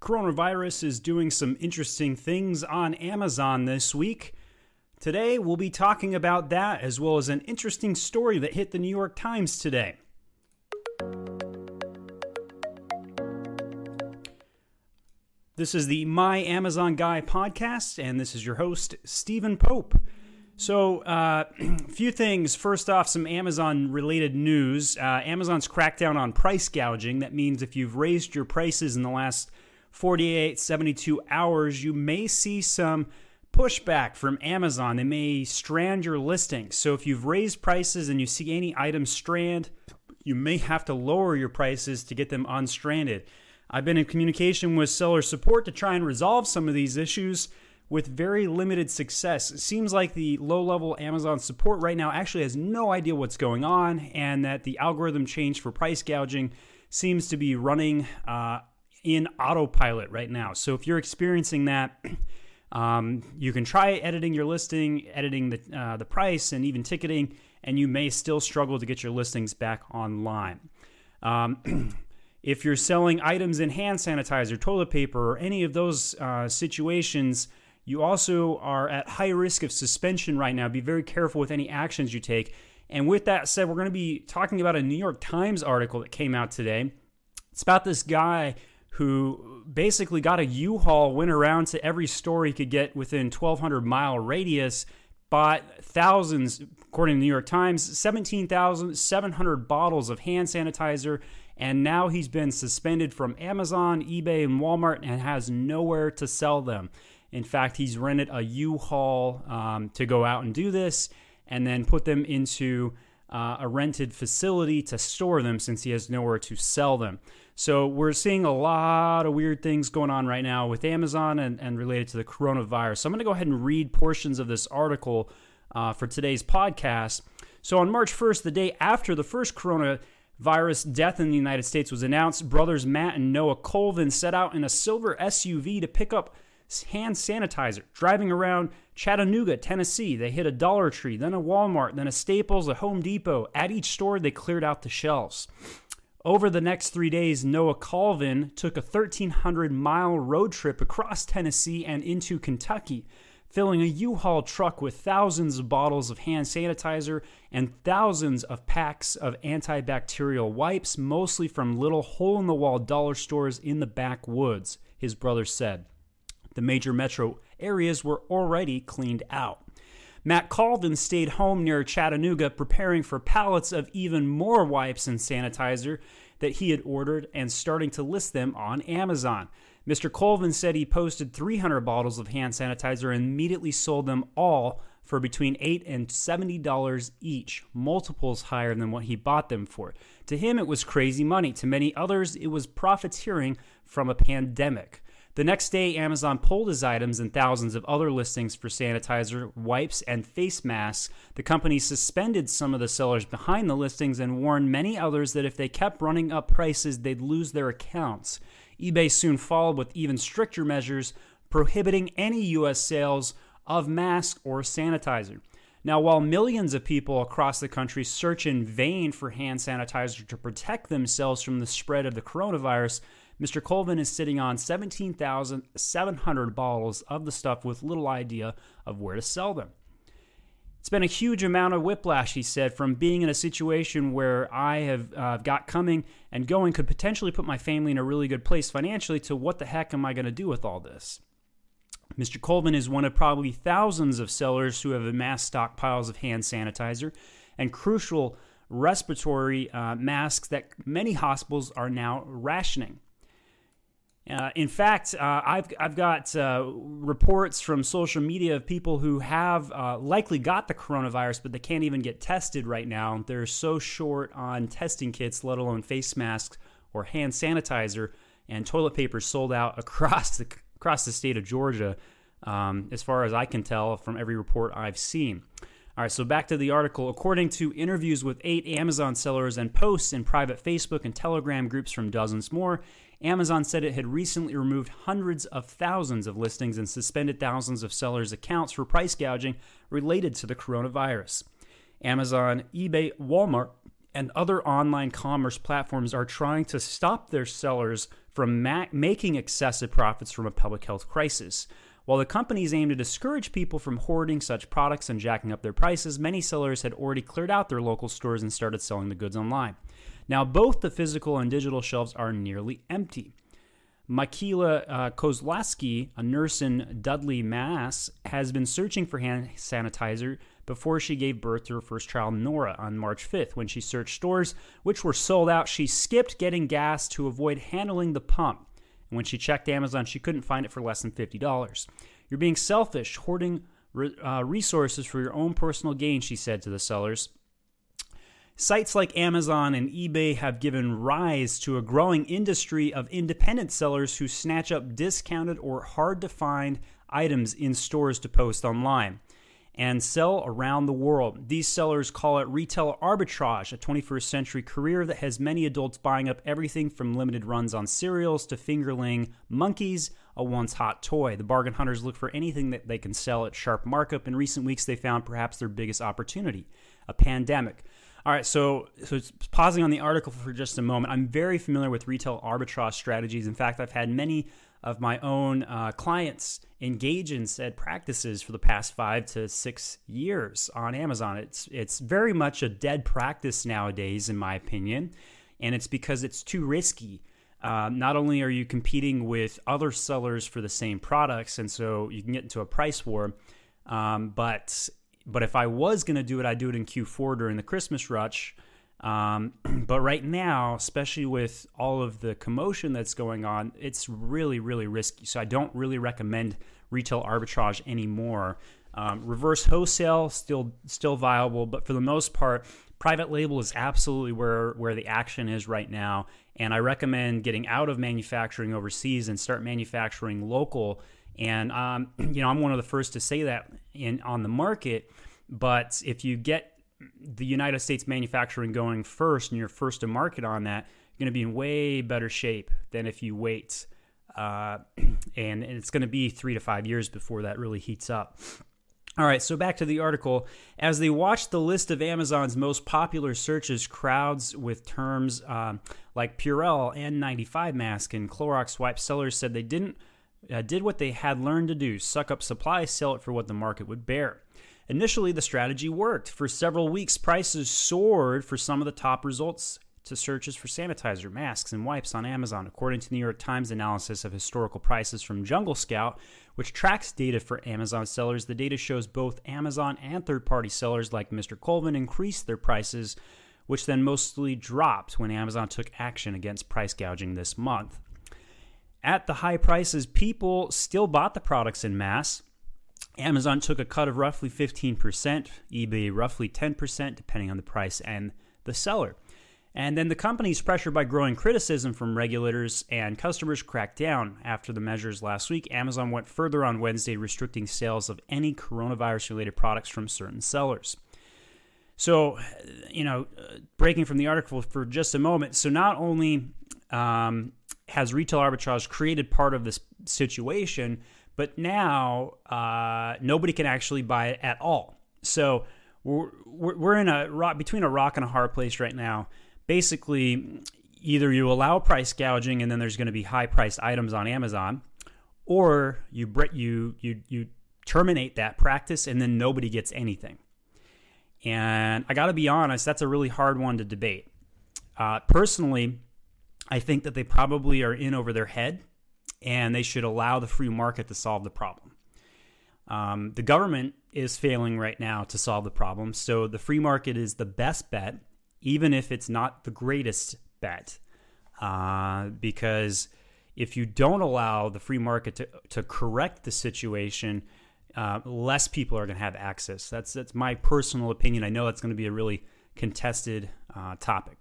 coronavirus is doing some interesting things on Amazon this week. Today, we'll be talking about that as well as an interesting story that hit the New York Times today. This is the My Amazon Guy podcast, and this is your host, Stephen Pope. So, a uh, few things. First off, some Amazon related news. Uh, Amazon's crackdown on price gouging. That means if you've raised your prices in the last 48, 72 hours, you may see some pushback from Amazon. They may strand your listing. So if you've raised prices and you see any items strand, you may have to lower your prices to get them unstranded. I've been in communication with seller support to try and resolve some of these issues with very limited success. It seems like the low level Amazon support right now actually has no idea what's going on, and that the algorithm change for price gouging seems to be running uh, in autopilot right now. So if you're experiencing that, um, you can try editing your listing, editing the uh, the price, and even ticketing, and you may still struggle to get your listings back online. Um, if you're selling items in hand sanitizer, toilet paper, or any of those uh, situations, you also are at high risk of suspension right now. Be very careful with any actions you take. And with that said, we're going to be talking about a New York Times article that came out today. It's about this guy who basically got a U-Haul, went around to every store he could get within 1,200 mile radius, bought thousands, according to the New York Times, 17,700 bottles of hand sanitizer, and now he's been suspended from Amazon, eBay, and Walmart and has nowhere to sell them. In fact, he's rented a U-Haul um, to go out and do this, and then put them into uh, a rented facility to store them since he has nowhere to sell them. So we're seeing a lot of weird things going on right now with Amazon and, and related to the coronavirus. So I'm going to go ahead and read portions of this article uh, for today's podcast. So on March 1st, the day after the first coronavirus death in the United States was announced, brothers Matt and Noah Colvin set out in a silver SUV to pick up hand sanitizer. Driving around Chattanooga, Tennessee, they hit a Dollar Tree, then a Walmart, then a Staples, a Home Depot. At each store, they cleared out the shelves. Over the next three days, Noah Colvin took a 1,300 mile road trip across Tennessee and into Kentucky, filling a U Haul truck with thousands of bottles of hand sanitizer and thousands of packs of antibacterial wipes, mostly from little hole in the wall dollar stores in the backwoods, his brother said. The major metro areas were already cleaned out. Matt Colvin stayed home near Chattanooga preparing for pallets of even more wipes and sanitizer that he had ordered and starting to list them on Amazon. Mr. Colvin said he posted 300 bottles of hand sanitizer and immediately sold them all for between 8 and $70 each, multiples higher than what he bought them for. To him, it was crazy money. To many others, it was profiteering from a pandemic. The next day, Amazon pulled his items and thousands of other listings for sanitizer, wipes, and face masks. The company suspended some of the sellers behind the listings and warned many others that if they kept running up prices, they'd lose their accounts. eBay soon followed with even stricter measures prohibiting any U.S. sales of masks or sanitizer. Now, while millions of people across the country search in vain for hand sanitizer to protect themselves from the spread of the coronavirus, Mr. Colvin is sitting on 17,700 bottles of the stuff with little idea of where to sell them. It's been a huge amount of whiplash, he said, from being in a situation where I have uh, got coming and going could potentially put my family in a really good place financially to what the heck am I going to do with all this? Mr. Colvin is one of probably thousands of sellers who have amassed stockpiles of hand sanitizer and crucial respiratory uh, masks that many hospitals are now rationing. Uh, in fact, uh, I've, I've got uh, reports from social media of people who have uh, likely got the coronavirus, but they can't even get tested right now. They're so short on testing kits, let alone face masks or hand sanitizer, and toilet paper sold out across the, across the state of Georgia, um, as far as I can tell from every report I've seen. All right, so back to the article. According to interviews with eight Amazon sellers and posts in private Facebook and Telegram groups from dozens more, Amazon said it had recently removed hundreds of thousands of listings and suspended thousands of sellers' accounts for price gouging related to the coronavirus. Amazon, eBay, Walmart, and other online commerce platforms are trying to stop their sellers from ma- making excessive profits from a public health crisis. While the companies aim to discourage people from hoarding such products and jacking up their prices, many sellers had already cleared out their local stores and started selling the goods online. Now, both the physical and digital shelves are nearly empty. Michaela uh, Kozlowski, a nurse in Dudley, Mass., has been searching for hand sanitizer before she gave birth to her first child, Nora, on March 5th. When she searched stores which were sold out, she skipped getting gas to avoid handling the pump. And when she checked Amazon, she couldn't find it for less than $50. You're being selfish, hoarding uh, resources for your own personal gain, she said to the sellers. Sites like Amazon and eBay have given rise to a growing industry of independent sellers who snatch up discounted or hard to find items in stores to post online and sell around the world. These sellers call it retail arbitrage, a 21st century career that has many adults buying up everything from limited runs on cereals to fingerling monkeys, a once hot toy. The bargain hunters look for anything that they can sell at sharp markup. In recent weeks, they found perhaps their biggest opportunity a pandemic. All right, so so pausing on the article for just a moment. I'm very familiar with retail arbitrage strategies. In fact, I've had many of my own uh, clients engage in said practices for the past five to six years on Amazon. It's it's very much a dead practice nowadays, in my opinion, and it's because it's too risky. Uh, not only are you competing with other sellers for the same products, and so you can get into a price war, um, but but if I was going to do it, I'd do it in Q4 during the Christmas rush. Um, but right now, especially with all of the commotion that's going on, it's really, really risky. So I don't really recommend retail arbitrage anymore. Um, reverse wholesale still still viable, but for the most part, private label is absolutely where where the action is right now. And I recommend getting out of manufacturing overseas and start manufacturing local and um, you know, I'm one of the first to say that in on the market. But if you get the United States manufacturing going first, and you're first to market on that, you're going to be in way better shape than if you wait. Uh, and, it's going to be three to five years before that really heats up. All right, so back to the article. As they watched the list of Amazon's most popular searches, crowds with terms um, like Purell, N95 mask, and Clorox wipe sellers said they didn't uh, did what they had learned to do suck up supply, sell it for what the market would bear. Initially, the strategy worked. For several weeks, prices soared for some of the top results to searches for sanitizer, masks, and wipes on Amazon, according to the New York Times analysis of historical prices from Jungle Scout, which tracks data for Amazon sellers. The data shows both Amazon and third party sellers like Mr. Colvin increased their prices, which then mostly dropped when Amazon took action against price gouging this month at the high prices, people still bought the products in mass. Amazon took a cut of roughly 15%, eBay roughly 10%, depending on the price and the seller. And then the company's pressured by growing criticism from regulators and customers cracked down. After the measures last week, Amazon went further on Wednesday, restricting sales of any coronavirus related products from certain sellers. So, you know, breaking from the article for just a moment. So, not only um, has retail arbitrage created part of this situation, but now uh, nobody can actually buy it at all. So we're, we're in a rock between a rock and a hard place right now. Basically, either you allow price gouging and then there's going to be high priced items on Amazon, or you you you you terminate that practice and then nobody gets anything. And I got to be honest, that's a really hard one to debate. Uh, personally, I think that they probably are in over their head and they should allow the free market to solve the problem. Um, the government is failing right now to solve the problem. So the free market is the best bet, even if it's not the greatest bet. Uh, because if you don't allow the free market to, to correct the situation, uh, less people are going to have access. That's, that's my personal opinion. I know that's going to be a really contested uh, topic.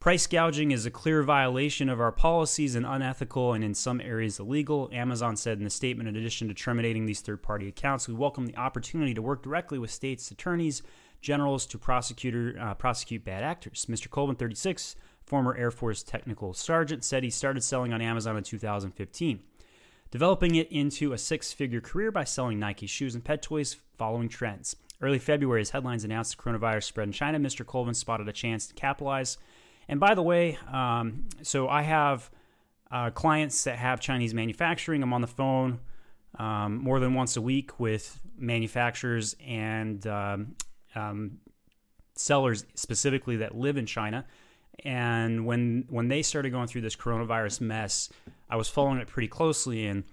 Price gouging is a clear violation of our policies and unethical and in some areas illegal. Amazon said in the statement, in addition to terminating these third party accounts, we welcome the opportunity to work directly with states' attorneys generals to prosecutor, uh, prosecute bad actors. Mr. Colvin, 36, former Air Force technical sergeant, said he started selling on Amazon in 2015, developing it into a six figure career by selling Nike shoes and pet toys following trends. Early February, as headlines announced the coronavirus spread in China, Mr. Colvin spotted a chance to capitalize and by the way, um, so I have uh, clients that have Chinese manufacturing. I'm on the phone um, more than once a week with manufacturers and um, um, sellers specifically that live in China. And when when they started going through this coronavirus mess, I was following it pretty closely and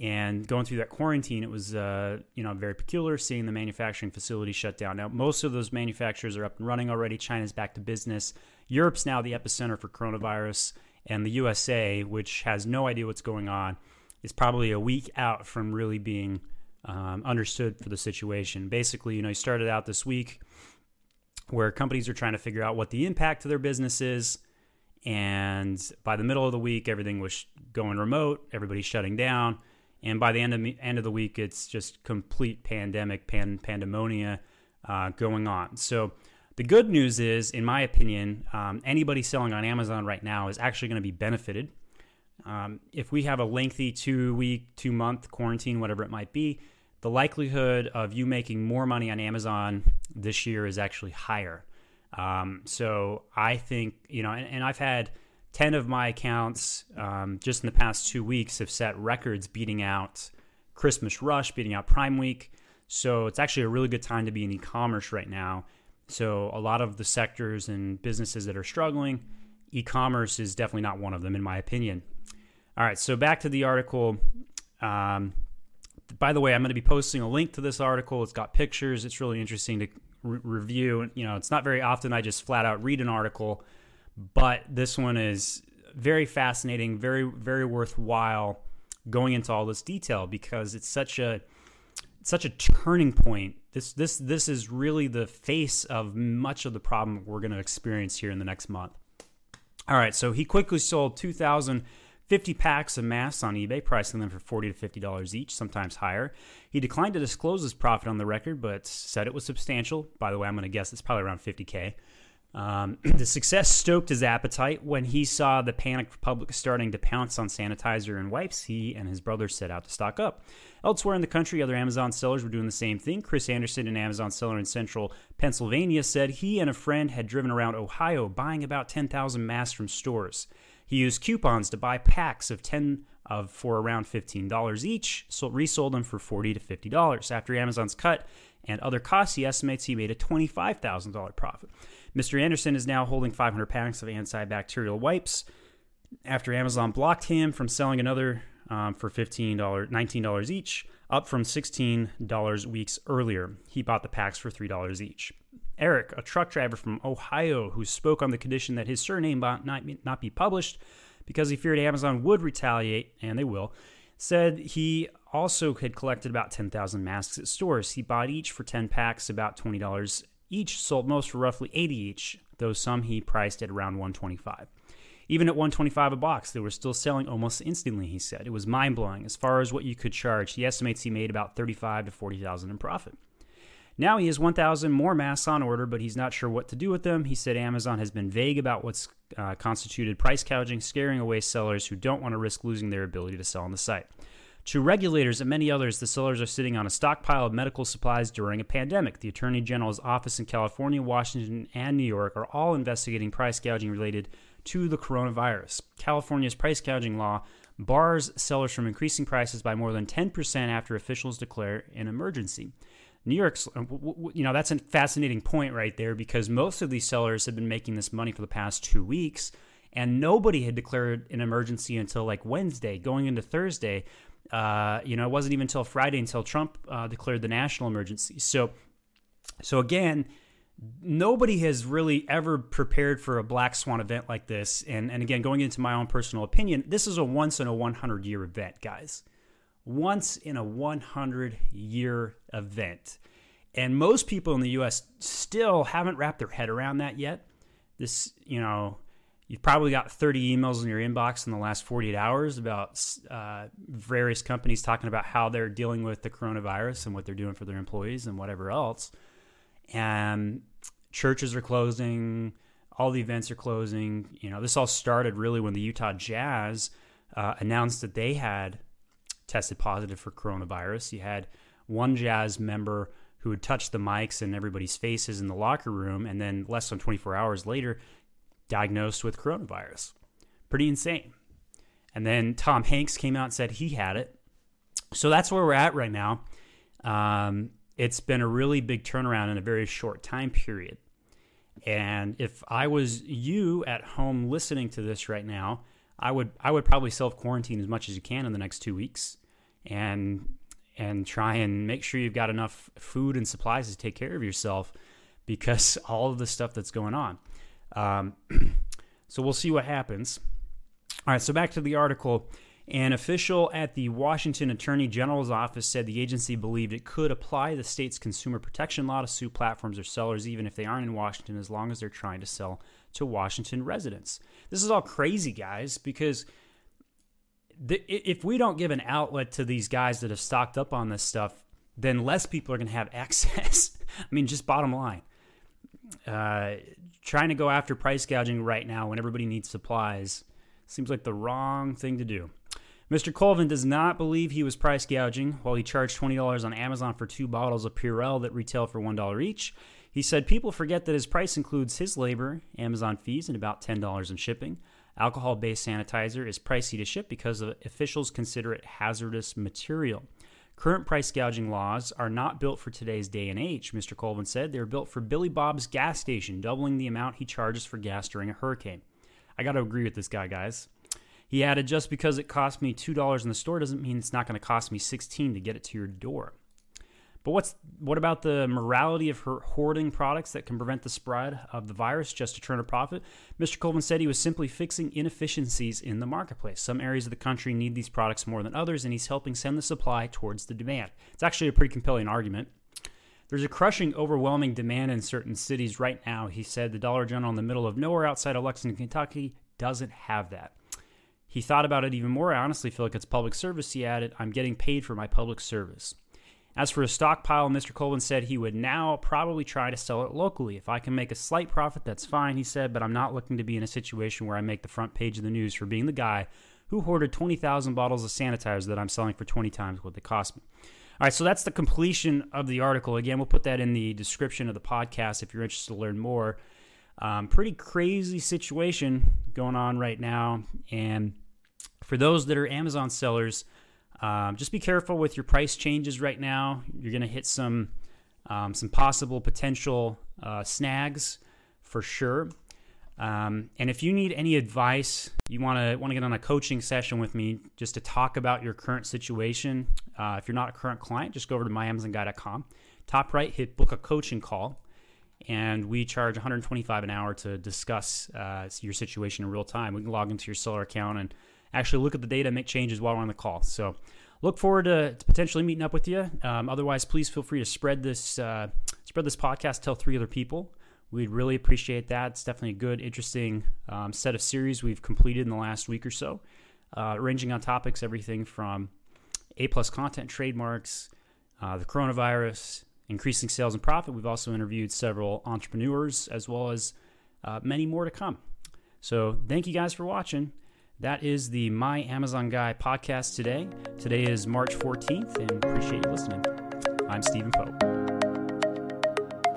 and going through that quarantine, it was uh, you know very peculiar seeing the manufacturing facility shut down. Now most of those manufacturers are up and running already. China's back to business. Europe's now the epicenter for coronavirus, and the USA, which has no idea what's going on, is probably a week out from really being um, understood for the situation. Basically, you know, you started out this week where companies are trying to figure out what the impact to their business is. And by the middle of the week, everything was going remote, everybody's shutting down. And by the end of, end of the week, it's just complete pandemic, pan, pandemonia uh, going on. So the good news is, in my opinion, um, anybody selling on Amazon right now is actually going to be benefited. Um, if we have a lengthy two week, two month quarantine, whatever it might be, the likelihood of you making more money on Amazon this year is actually higher. Um, so I think, you know, and, and, I've had 10 of my accounts um, just in the past two weeks have set records beating out Christmas Rush, beating out Prime Week. So it's actually a really good time to be in e commerce right now. So a lot of the sectors and businesses that are struggling, e commerce is definitely not one of them, in my opinion. All right, so back to the article. Um, by the way, I'm going to be posting a link to this article. It's got pictures. It's really interesting to re- review. You know, it's not very often I just flat out read an article, but this one is very fascinating, very very worthwhile going into all this detail because it's such a such a turning point. This this this is really the face of much of the problem we're going to experience here in the next month. All right, so he quickly sold 2,000 50 packs of masks on eBay, pricing them for 40 to $50 each, sometimes higher. He declined to disclose his profit on the record, but said it was substantial. By the way, I'm going to guess it's probably around 50K. Um, the success stoked his appetite when he saw the panicked public starting to pounce on sanitizer and wipes. He and his brother set out to stock up. Elsewhere in the country, other Amazon sellers were doing the same thing. Chris Anderson, an Amazon seller in central Pennsylvania, said he and a friend had driven around Ohio buying about 10,000 masks from stores. He used coupons to buy packs of 10 of for around $15 each, so resold them for 40 to $50. After Amazon's cut and other costs, he estimates he made a $25,000 profit. Mr. Anderson is now holding 500 packs of antibacterial wipes after Amazon blocked him from selling another um, for $15, $19 each, up from $16 weeks earlier. He bought the packs for $3 each. Eric, a truck driver from Ohio who spoke on the condition that his surname not, not be published because he feared Amazon would retaliate, and they will, said he also had collected about 10,000 masks at stores. He bought each for 10 packs, about $20 each, sold most for roughly 80 each, though some he priced at around 125. Even at 125 a box, they were still selling almost instantly, he said. It was mind-blowing. As far as what you could charge, he estimates he made about 35 to 40,000 in profit. Now he has 1,000 more masks on order, but he's not sure what to do with them. He said Amazon has been vague about what's uh, constituted price gouging, scaring away sellers who don't want to risk losing their ability to sell on the site. To regulators and many others, the sellers are sitting on a stockpile of medical supplies during a pandemic. The Attorney General's office in California, Washington, and New York are all investigating price gouging related to the coronavirus. California's price gouging law bars sellers from increasing prices by more than 10% after officials declare an emergency. New York's, uh, you know, that's a fascinating point right there because most of these sellers have been making this money for the past two weeks, and nobody had declared an emergency until like Wednesday, going into Thursday. Uh, you know, it wasn't even until Friday until Trump uh, declared the national emergency. So, so again, nobody has really ever prepared for a black swan event like this. And and again, going into my own personal opinion, this is a once in a 100 year event, guys once in a 100 year event. And most people in the US still haven't wrapped their head around that yet. This, you know, you've probably got 30 emails in your inbox in the last 48 hours about uh, various companies talking about how they're dealing with the coronavirus and what they're doing for their employees and whatever else. And churches are closing, all the events are closing. You know, this all started really when the Utah Jazz uh, announced that they had tested positive for coronavirus. You had one Jazz member who had touched the mics and everybody's faces in the locker room, and then less than 24 hours later, diagnosed with coronavirus. Pretty insane. And then Tom Hanks came out and said he had it. So that's where we're at right now. Um, it's been a really big turnaround in a very short time period. And if I was you at home listening to this right now, I would I would probably self quarantine as much as you can in the next two weeks, and and try and make sure you've got enough food and supplies to take care of yourself, because all of the stuff that's going on. Um, so we'll see what happens. All right, so back to the article. An official at the Washington Attorney General's office said the agency believed it could apply the state's consumer protection law to sue platforms or sellers, even if they aren't in Washington, as long as they're trying to sell to Washington residents. This is all crazy, guys, because the, if we don't give an outlet to these guys that have stocked up on this stuff, then less people are going to have access. I mean, just bottom line. Uh, trying to go after price gouging right now when everybody needs supplies seems like the wrong thing to do. Mr. Colvin does not believe he was price gouging while he charged $20 on Amazon for two bottles of Purell that retail for $1 each. He said people forget that his price includes his labor, Amazon fees, and about $10 in shipping. Alcohol based sanitizer is pricey to ship because officials consider it hazardous material. Current price gouging laws are not built for today's day and age, Mr. Colvin said. They're built for Billy Bob's gas station, doubling the amount he charges for gas during a hurricane. I got to agree with this guy, guys. He added, just because it cost me $2 in the store doesn't mean it's not going to cost me 16 to get it to your door. But what's what about the morality of hoarding products that can prevent the spread of the virus just to turn a profit? Mr. Colvin said he was simply fixing inefficiencies in the marketplace. Some areas of the country need these products more than others, and he's helping send the supply towards the demand. It's actually a pretty compelling argument. There's a crushing, overwhelming demand in certain cities right now, he said. The Dollar General in the middle of nowhere outside of Lexington, Kentucky doesn't have that. He thought about it even more. I honestly feel like it's public service. He added, I'm getting paid for my public service. As for a stockpile, Mr. Colvin said he would now probably try to sell it locally. If I can make a slight profit, that's fine, he said, but I'm not looking to be in a situation where I make the front page of the news for being the guy who hoarded 20,000 bottles of sanitizer that I'm selling for 20 times what they cost me. All right, so that's the completion of the article. Again, we'll put that in the description of the podcast if you're interested to learn more. Um, pretty crazy situation going on right now. And for those that are Amazon sellers, um, just be careful with your price changes right now. You're going to hit some um, some possible potential uh, snags for sure. Um, and if you need any advice, you want to want to get on a coaching session with me just to talk about your current situation. Uh, if you're not a current client, just go over to myamazonguy.com. Top right, hit book a coaching call and we charge 125 an hour to discuss uh, your situation in real time. We can log into your seller account and actually look at the data, and make changes while we're on the call. So, look forward to, to potentially meeting up with you. Um, otherwise, please feel free to spread this uh, spread this podcast, tell three other people. We'd really appreciate that. It's definitely a good, interesting um, set of series we've completed in the last week or so, uh, ranging on topics everything from A plus content trademarks, uh, the coronavirus, increasing sales and profit. We've also interviewed several entrepreneurs as well as uh, many more to come. So thank you guys for watching. That is the My Amazon Guy podcast today. Today is March 14th, and appreciate you listening. I'm Stephen Pope.